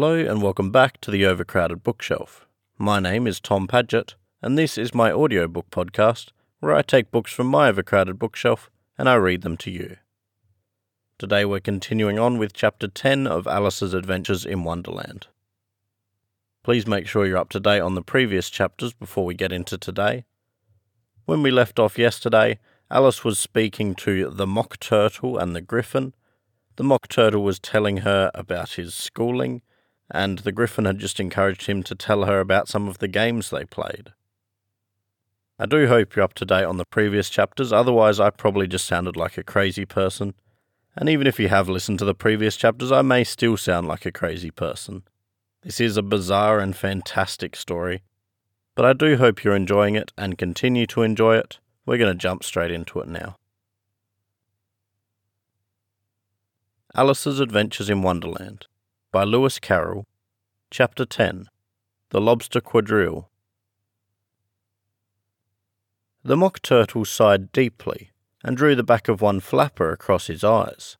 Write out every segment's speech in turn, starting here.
Hello and welcome back to the Overcrowded Bookshelf. My name is Tom Paget, and this is my audiobook podcast where I take books from my overcrowded bookshelf and I read them to you. Today we're continuing on with chapter 10 of Alice's Adventures in Wonderland. Please make sure you're up to date on the previous chapters before we get into today. When we left off yesterday, Alice was speaking to the Mock Turtle and the Gryphon. The Mock Turtle was telling her about his schooling, and the Gryphon had just encouraged him to tell her about some of the games they played. I do hope you're up to date on the previous chapters, otherwise, I probably just sounded like a crazy person. And even if you have listened to the previous chapters, I may still sound like a crazy person. This is a bizarre and fantastic story, but I do hope you're enjoying it and continue to enjoy it. We're going to jump straight into it now. Alice's Adventures in Wonderland by Lewis Carroll, Chapter 10 The Lobster Quadrille. The Mock Turtle sighed deeply and drew the back of one flapper across his eyes.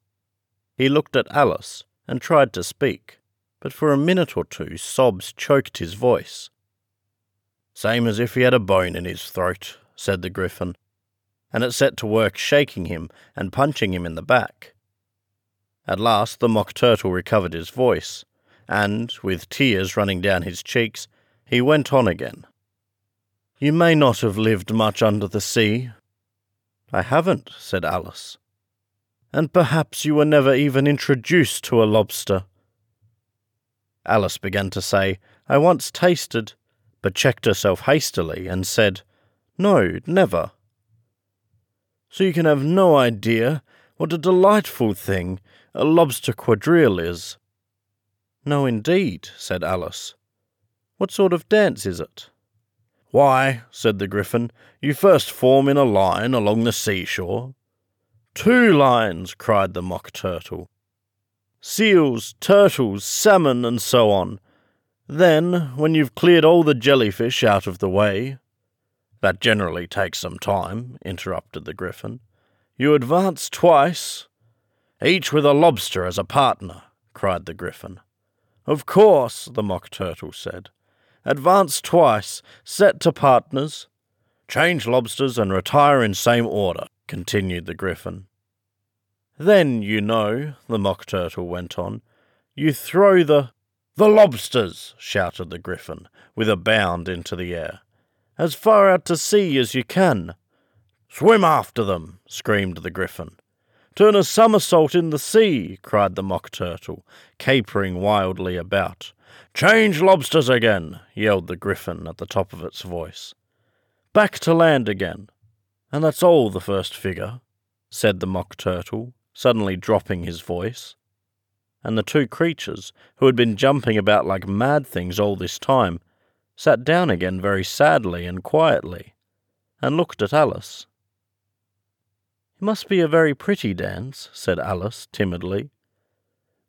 He looked at Alice and tried to speak, but for a minute or two sobs choked his voice. Same as if he had a bone in his throat, said the Gryphon, and it set to work shaking him and punching him in the back. At last the Mock Turtle recovered his voice, and, with tears running down his cheeks, he went on again. You may not have lived much under the sea, I haven't, said Alice. And perhaps you were never even introduced to a lobster. Alice began to say, I once tasted, but checked herself hastily and said, No, never. So you can have no idea what a delightful thing a lobster quadrille is. No, indeed, said Alice. What sort of dance is it? Why, said the Gryphon, you first form in a line along the seashore. Two lines, cried the Mock Turtle. Seals, turtles, salmon, and so on. Then, when you've cleared all the jellyfish out of the way. That generally takes some time, interrupted the Gryphon. You advance twice. Each with a lobster as a partner, cried the Gryphon. Of course, the Mock Turtle said. Advance twice, set to partners. Change lobsters and retire in same order, continued the Gryphon. Then, you know, the Mock Turtle went on, you throw the. The lobsters! shouted the Gryphon, with a bound into the air. As far out to sea as you can. Swim after them! screamed the Gryphon. Turn a somersault in the sea! cried the Mock Turtle, capering wildly about. Change lobsters again! yelled the Gryphon at the top of its voice. Back to land again. And that's all the first figure, said the Mock Turtle, suddenly dropping his voice. And the two creatures, who had been jumping about like mad things all this time, sat down again very sadly and quietly, and looked at Alice. It must be a very pretty dance, said Alice timidly.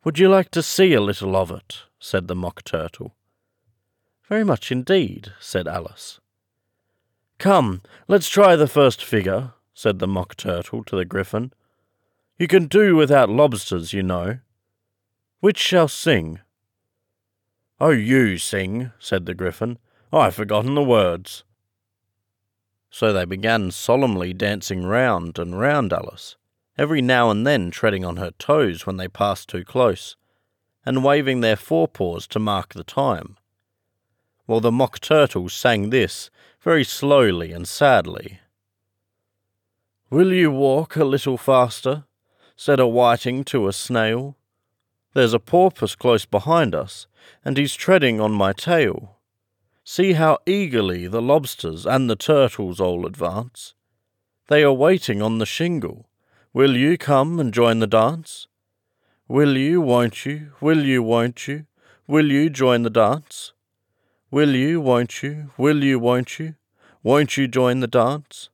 Would you like to see a little of it? said the Mock Turtle. Very much indeed, said Alice. Come, let's try the first figure, said the Mock Turtle to the Gryphon. You can do without lobsters, you know. Which shall sing? Oh, you sing, said the Gryphon. I've forgotten the words. So they began solemnly dancing round and round Alice, every now and then treading on her toes when they passed too close, and waving their forepaws to mark the time, while the mock Turtle sang this very slowly and sadly. Will you walk a little faster? said a whiting to a snail. There's a porpoise close behind us, and he's treading on my tail. See how eagerly the lobsters and the turtles all advance. They are waiting on the shingle. Will you come and join the dance? Will you, won't you? Will you, won't you? Will you join the dance? Will you, won't you? Will you, won't you? Won't you join the dance?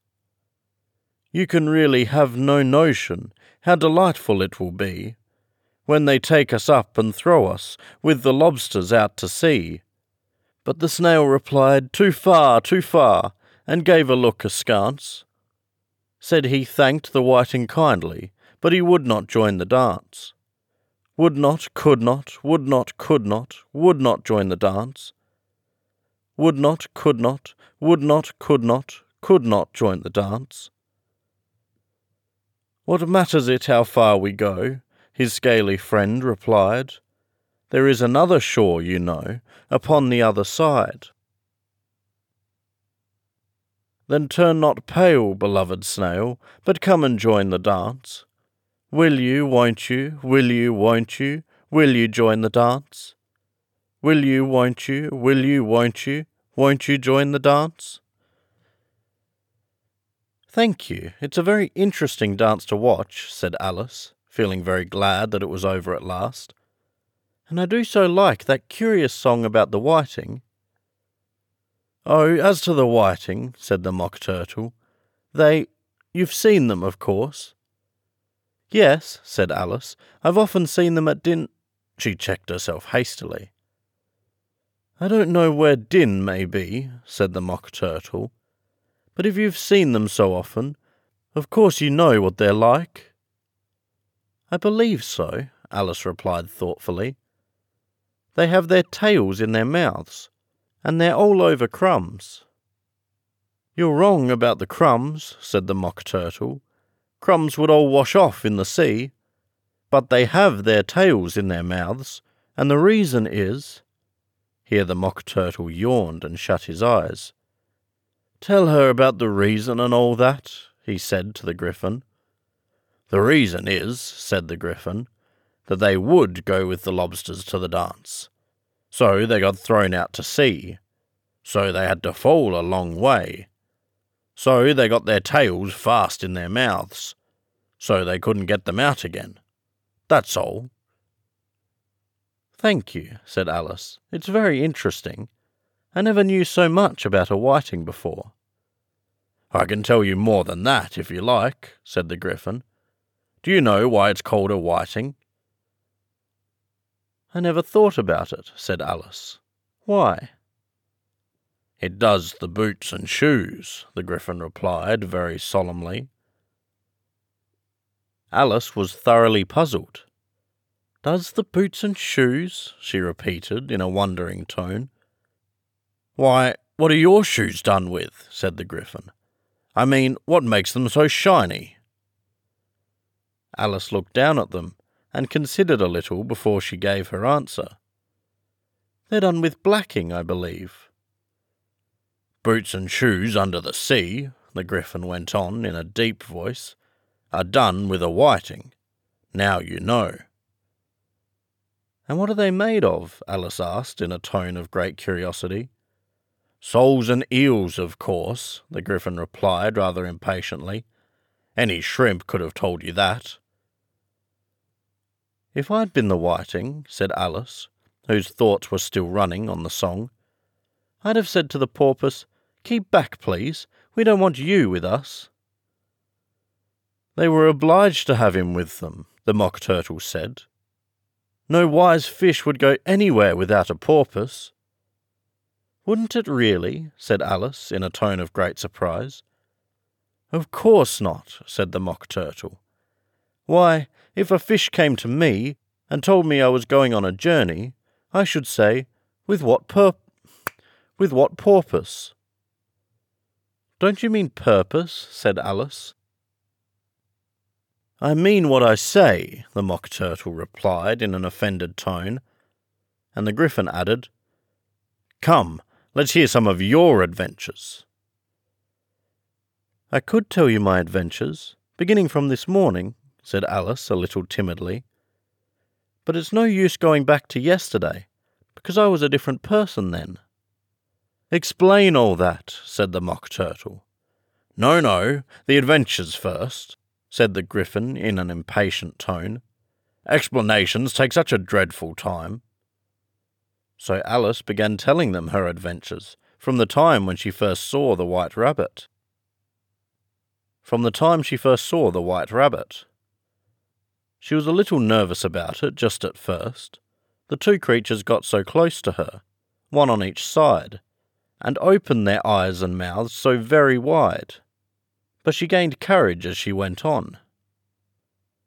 You can really have no notion how delightful it will be when they take us up and throw us with the lobsters out to sea. But the snail replied, Too far, too far, and gave a look askance. Said he thanked the whiting kindly, but he would not join the dance. would not, could not, would not, could not, would not join the dance. Would not, could not, would not, could not, could not join the dance. What matters it how far we go? His scaly friend replied. There is another shore, you know, upon the other side. Then turn not pale, beloved snail, but come and join the dance. Will you, won't you, will you, won't you, will you join the dance? Will you, won't you, will you, won't you, won't you join the dance? Thank you. It's a very interesting dance to watch, said Alice, feeling very glad that it was over at last. And I do so like that curious song about the whiting. Oh, as to the whiting, said the Mock Turtle, they. You've seen them, of course. Yes, said Alice. I've often seen them at din. She checked herself hastily. I don't know where Din may be, said the Mock Turtle, but if you've seen them so often, of course you know what they're like. I believe so, Alice replied thoughtfully. They have their tails in their mouths, and they're all over crumbs. You're wrong about the crumbs, said the Mock Turtle. Crumbs would all wash off in the sea. But they have their tails in their mouths, and the reason is. Here the Mock Turtle yawned and shut his eyes. Tell her about the reason and all that, he said to the Gryphon. The reason is, said the Gryphon, that they would go with the lobsters to the dance. So they got thrown out to sea. So they had to fall a long way. So they got their tails fast in their mouths. So they couldn't get them out again. That's all. Thank you, said Alice. It's very interesting. I never knew so much about a whiting before. I can tell you more than that, if you like, said the Gryphon. Do you know why it's called a whiting? I never thought about it, said Alice. Why? It does the boots and shoes, the Gryphon replied very solemnly. Alice was thoroughly puzzled. Does the boots and shoes? she repeated in a wondering tone. Why, what are your shoes done with? said the Gryphon. I mean, what makes them so shiny? Alice looked down at them and considered a little before she gave her answer. They're done with blacking, I believe. Boots and shoes under the sea, the Gryphon went on in a deep voice, are done with a whiting. Now you know. And what are they made of? Alice asked in a tone of great curiosity. Soles and eels, of course, the Gryphon replied rather impatiently. Any shrimp could have told you that. If I'd been the whiting, said Alice, whose thoughts were still running on the song, I'd have said to the porpoise, Keep back, please. We don't want you with us. They were obliged to have him with them, the Mock Turtle said. No wise fish would go anywhere without a porpoise. Wouldn't it really? said Alice in a tone of great surprise. Of course not, said the Mock Turtle. Why, if a fish came to me and told me I was going on a journey, I should say, with what pur- with what porpoise? Don't you mean purpose? said Alice. I mean what I say, the Mock Turtle replied in an offended tone, and the Gryphon added, Come, Let's hear some of your adventures. I could tell you my adventures, beginning from this morning, said Alice a little timidly. But it's no use going back to yesterday, because I was a different person then. Explain all that, said the Mock Turtle. No, no, the adventures first, said the Gryphon in an impatient tone. Explanations take such a dreadful time. So Alice began telling them her adventures, from the time when she first saw the White Rabbit. From the time she first saw the White Rabbit. She was a little nervous about it just at first. The two creatures got so close to her, one on each side, and opened their eyes and mouths so very wide. But she gained courage as she went on.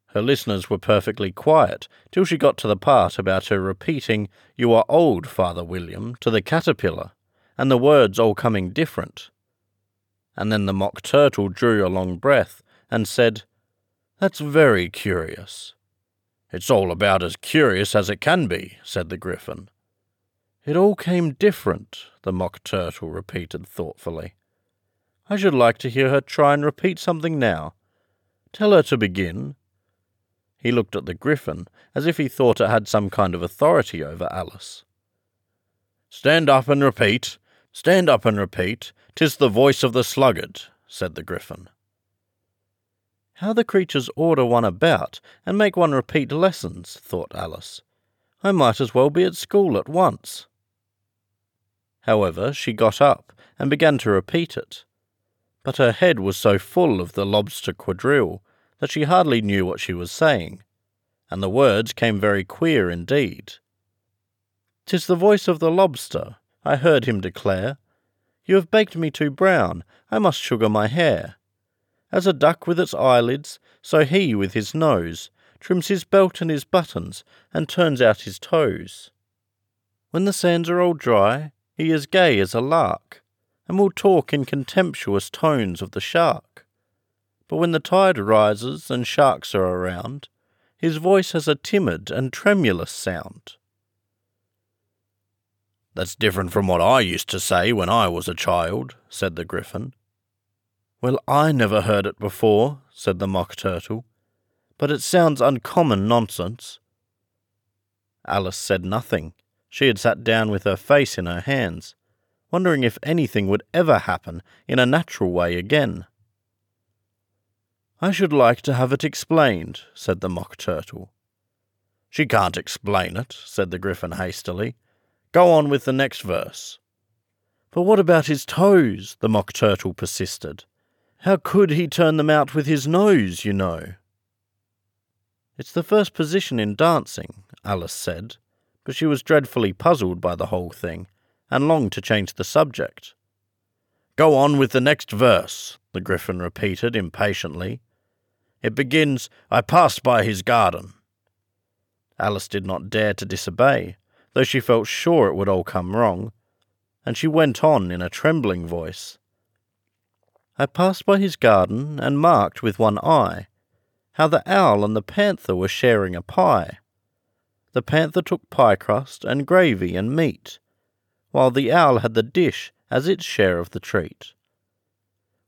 Her listeners were perfectly quiet till she got to the part about her repeating, You are old, Father William, to the caterpillar, and the words all coming different. And then the mock turtle drew a long breath and said, That's very curious. It's all about as curious as it can be, said the Gryphon. It all came different, the mock turtle repeated thoughtfully. I should like to hear her try and repeat something now. Tell her to begin. He looked at the Gryphon as if he thought it had some kind of authority over Alice. Stand up and repeat. Stand up and repeat. Tis the voice of the sluggard, said the Gryphon. How the creatures order one about and make one repeat lessons, thought Alice. I might as well be at school at once. However, she got up and began to repeat it. But her head was so full of the lobster quadrille that she hardly knew what she was saying, and the words came very queer indeed. "'Tis the voice of the lobster," I heard him declare. "You have baked me too brown, I must sugar my hair." As a duck with its eyelids, so he with his nose Trims his belt and his buttons, and turns out his toes. When the sands are all dry, he is gay as a lark, and will talk in contemptuous tones of the shark. But when the tide rises and sharks are around, his voice has a timid and tremulous sound. That's different from what I used to say when I was a child, said the Gryphon. Well, I never heard it before, said the Mock Turtle, but it sounds uncommon nonsense. Alice said nothing, she had sat down with her face in her hands, wondering if anything would ever happen in a natural way again. I should like to have it explained, said the Mock Turtle. She can't explain it, said the Gryphon hastily. Go on with the next verse. But what about his toes? the Mock Turtle persisted. How could he turn them out with his nose, you know? It's the first position in dancing, Alice said, but she was dreadfully puzzled by the whole thing, and longed to change the subject. Go on with the next verse, the Gryphon repeated impatiently. It begins, I passed by his garden. Alice did not dare to disobey, though she felt sure it would all come wrong, and she went on in a trembling voice. I passed by his garden and marked with one eye how the owl and the panther were sharing a pie. The panther took pie crust and gravy and meat, while the owl had the dish as its share of the treat.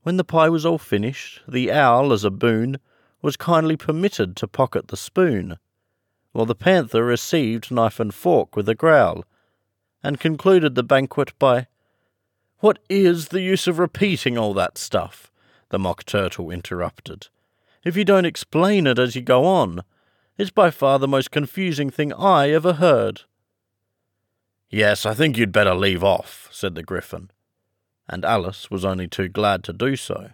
When the pie was all finished, the owl, as a boon, was kindly permitted to pocket the spoon, while the panther received knife and fork with a growl, and concluded the banquet by, What is the use of repeating all that stuff? the Mock Turtle interrupted. If you don't explain it as you go on, it's by far the most confusing thing I ever heard. Yes, I think you'd better leave off, said the Gryphon, and Alice was only too glad to do so.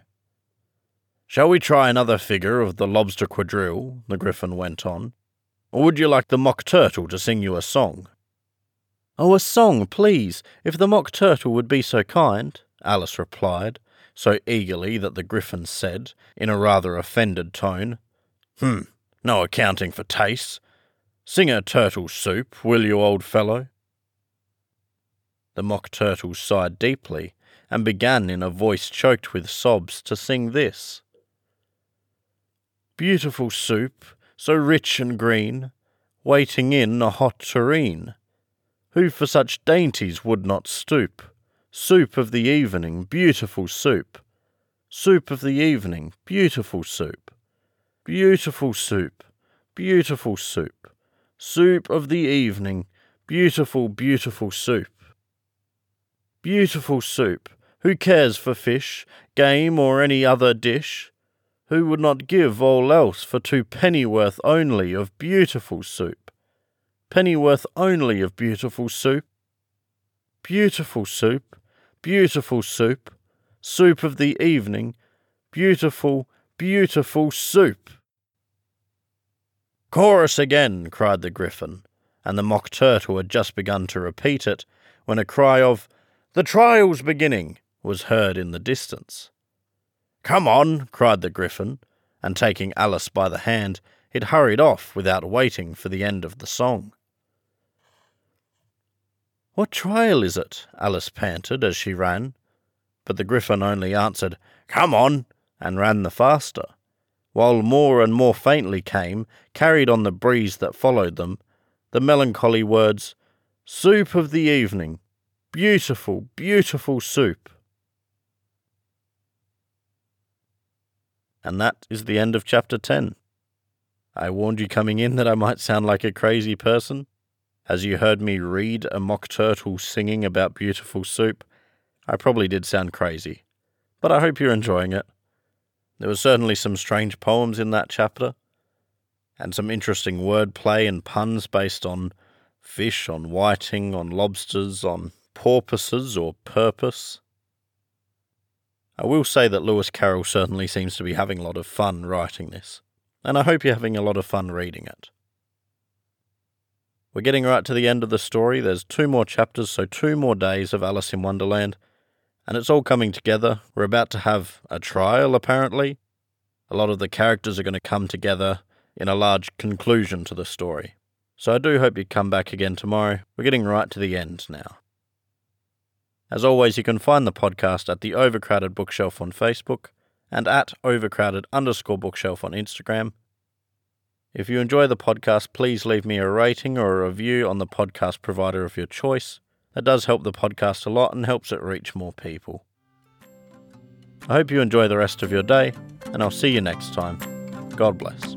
Shall we try another figure of the lobster quadrille? the Gryphon went on. Or would you like the Mock Turtle to sing you a song? Oh, a song, please, if the Mock Turtle would be so kind, Alice replied, so eagerly that the Gryphon said, in a rather offended tone, Hmm, no accounting for tastes. Sing a turtle soup, will you, old fellow? The mock turtle sighed deeply and began in a voice choked with sobs to sing this Beautiful soup, so rich and green, waiting in a hot tureen. Who for such dainties would not stoop? Soup of the evening, beautiful soup. Soup of the evening, beautiful soup. Beautiful soup, beautiful soup, soup of the evening, beautiful, beautiful soup. Beautiful soup, who cares for fish, game, or any other dish? Who would not give all else for two pennyworth only of beautiful soup? Pennyworth only of beautiful soup? Beautiful soup, beautiful soup, soup of the evening, beautiful, beautiful soup. Chorus again, cried the Gryphon, and the Mock Turtle had just begun to repeat it when a cry of, The trial's beginning! was heard in the distance. Come on, cried the Gryphon, and taking Alice by the hand, it hurried off without waiting for the end of the song. What trial is it? Alice panted as she ran, but the gryphon only answered, Come on, and ran the faster, while more and more faintly came, carried on the breeze that followed them, the melancholy words, Soup of the evening, beautiful, beautiful soup. And that is the end of chapter 10. I warned you coming in that I might sound like a crazy person. As you heard me read a mock turtle singing about beautiful soup, I probably did sound crazy. But I hope you're enjoying it. There were certainly some strange poems in that chapter, and some interesting wordplay and puns based on fish, on whiting, on lobsters, on porpoises or purpose. I will say that Lewis Carroll certainly seems to be having a lot of fun writing this, and I hope you're having a lot of fun reading it. We're getting right to the end of the story. There's two more chapters, so two more days of Alice in Wonderland. And it's all coming together. We're about to have a trial, apparently. A lot of the characters are going to come together in a large conclusion to the story. So I do hope you come back again tomorrow. We're getting right to the end now. As always, you can find the podcast at the Overcrowded Bookshelf on Facebook and at overcrowded underscore bookshelf on Instagram. If you enjoy the podcast, please leave me a rating or a review on the podcast provider of your choice. That does help the podcast a lot and helps it reach more people. I hope you enjoy the rest of your day, and I'll see you next time. God bless.